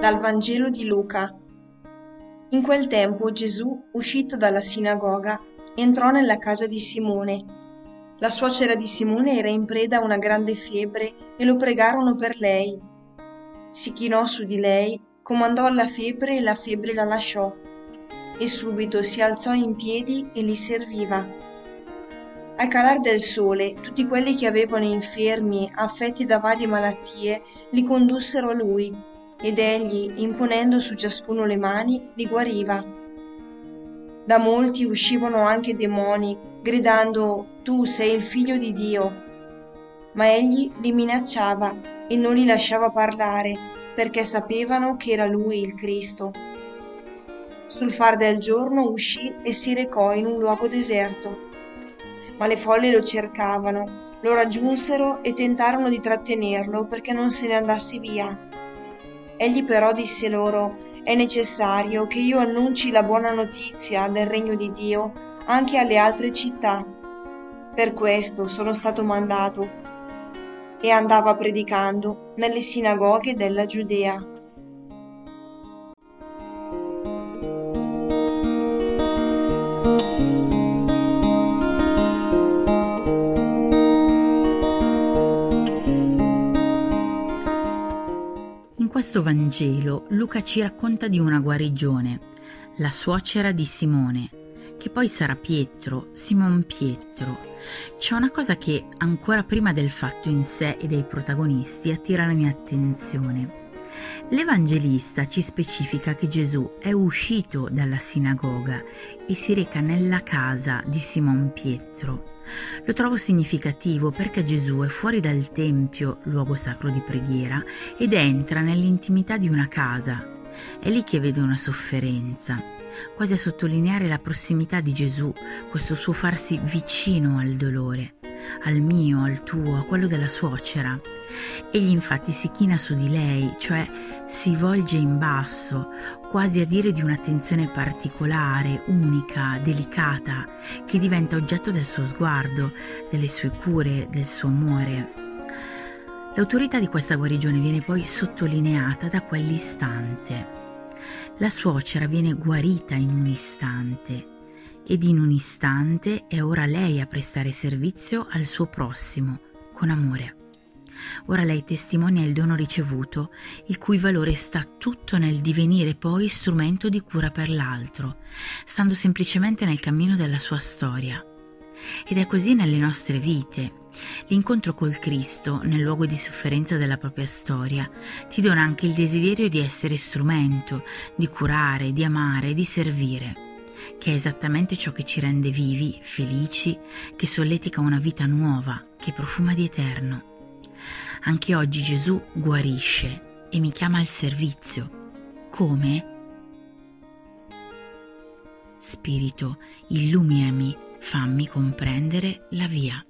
Dal Vangelo di Luca. In quel tempo Gesù, uscito dalla sinagoga, entrò nella casa di Simone. La suocera di Simone era in preda a una grande febbre e lo pregarono per lei. Si chinò su di lei, comandò alla febbre e la febbre la lasciò. E subito si alzò in piedi e li serviva. Al calar del sole, tutti quelli che avevano infermi, affetti da varie malattie, li condussero a lui ed egli, imponendo su ciascuno le mani, li guariva. Da molti uscivano anche demoni, gridando Tu sei il figlio di Dio. Ma egli li minacciava e non li lasciava parlare, perché sapevano che era lui il Cristo. Sul far del giorno uscì e si recò in un luogo deserto. Ma le folle lo cercavano, lo raggiunsero e tentarono di trattenerlo perché non se ne andasse via. Egli però disse loro, è necessario che io annunci la buona notizia del regno di Dio anche alle altre città. Per questo sono stato mandato. E andava predicando nelle sinagoghe della Giudea. Questo Vangelo Luca ci racconta di una guarigione, la suocera di Simone, che poi sarà Pietro, Simon Pietro. C'è una cosa che ancora prima del fatto in sé e dei protagonisti attira la mia attenzione. L'Evangelista ci specifica che Gesù è uscito dalla sinagoga e si reca nella casa di Simon Pietro. Lo trovo significativo perché Gesù è fuori dal Tempio, luogo sacro di preghiera, ed entra nell'intimità di una casa. È lì che vede una sofferenza, quasi a sottolineare la prossimità di Gesù, questo suo farsi vicino al dolore, al mio, al tuo, a quello della suocera. Egli infatti si china su di lei, cioè si volge in basso, quasi a dire di un'attenzione particolare, unica, delicata, che diventa oggetto del suo sguardo, delle sue cure, del suo amore. L'autorità di questa guarigione viene poi sottolineata da quell'istante. La suocera viene guarita in un istante ed in un istante è ora lei a prestare servizio al suo prossimo con amore. Ora lei testimonia il dono ricevuto, il cui valore sta tutto nel divenire poi strumento di cura per l'altro, stando semplicemente nel cammino della sua storia. Ed è così nelle nostre vite. L'incontro col Cristo, nel luogo di sofferenza della propria storia, ti dona anche il desiderio di essere strumento, di curare, di amare, di servire, che è esattamente ciò che ci rende vivi, felici, che solletica una vita nuova, che profuma di eterno. Anche oggi Gesù guarisce e mi chiama al servizio. Come? Spirito, illuminami, fammi comprendere la via.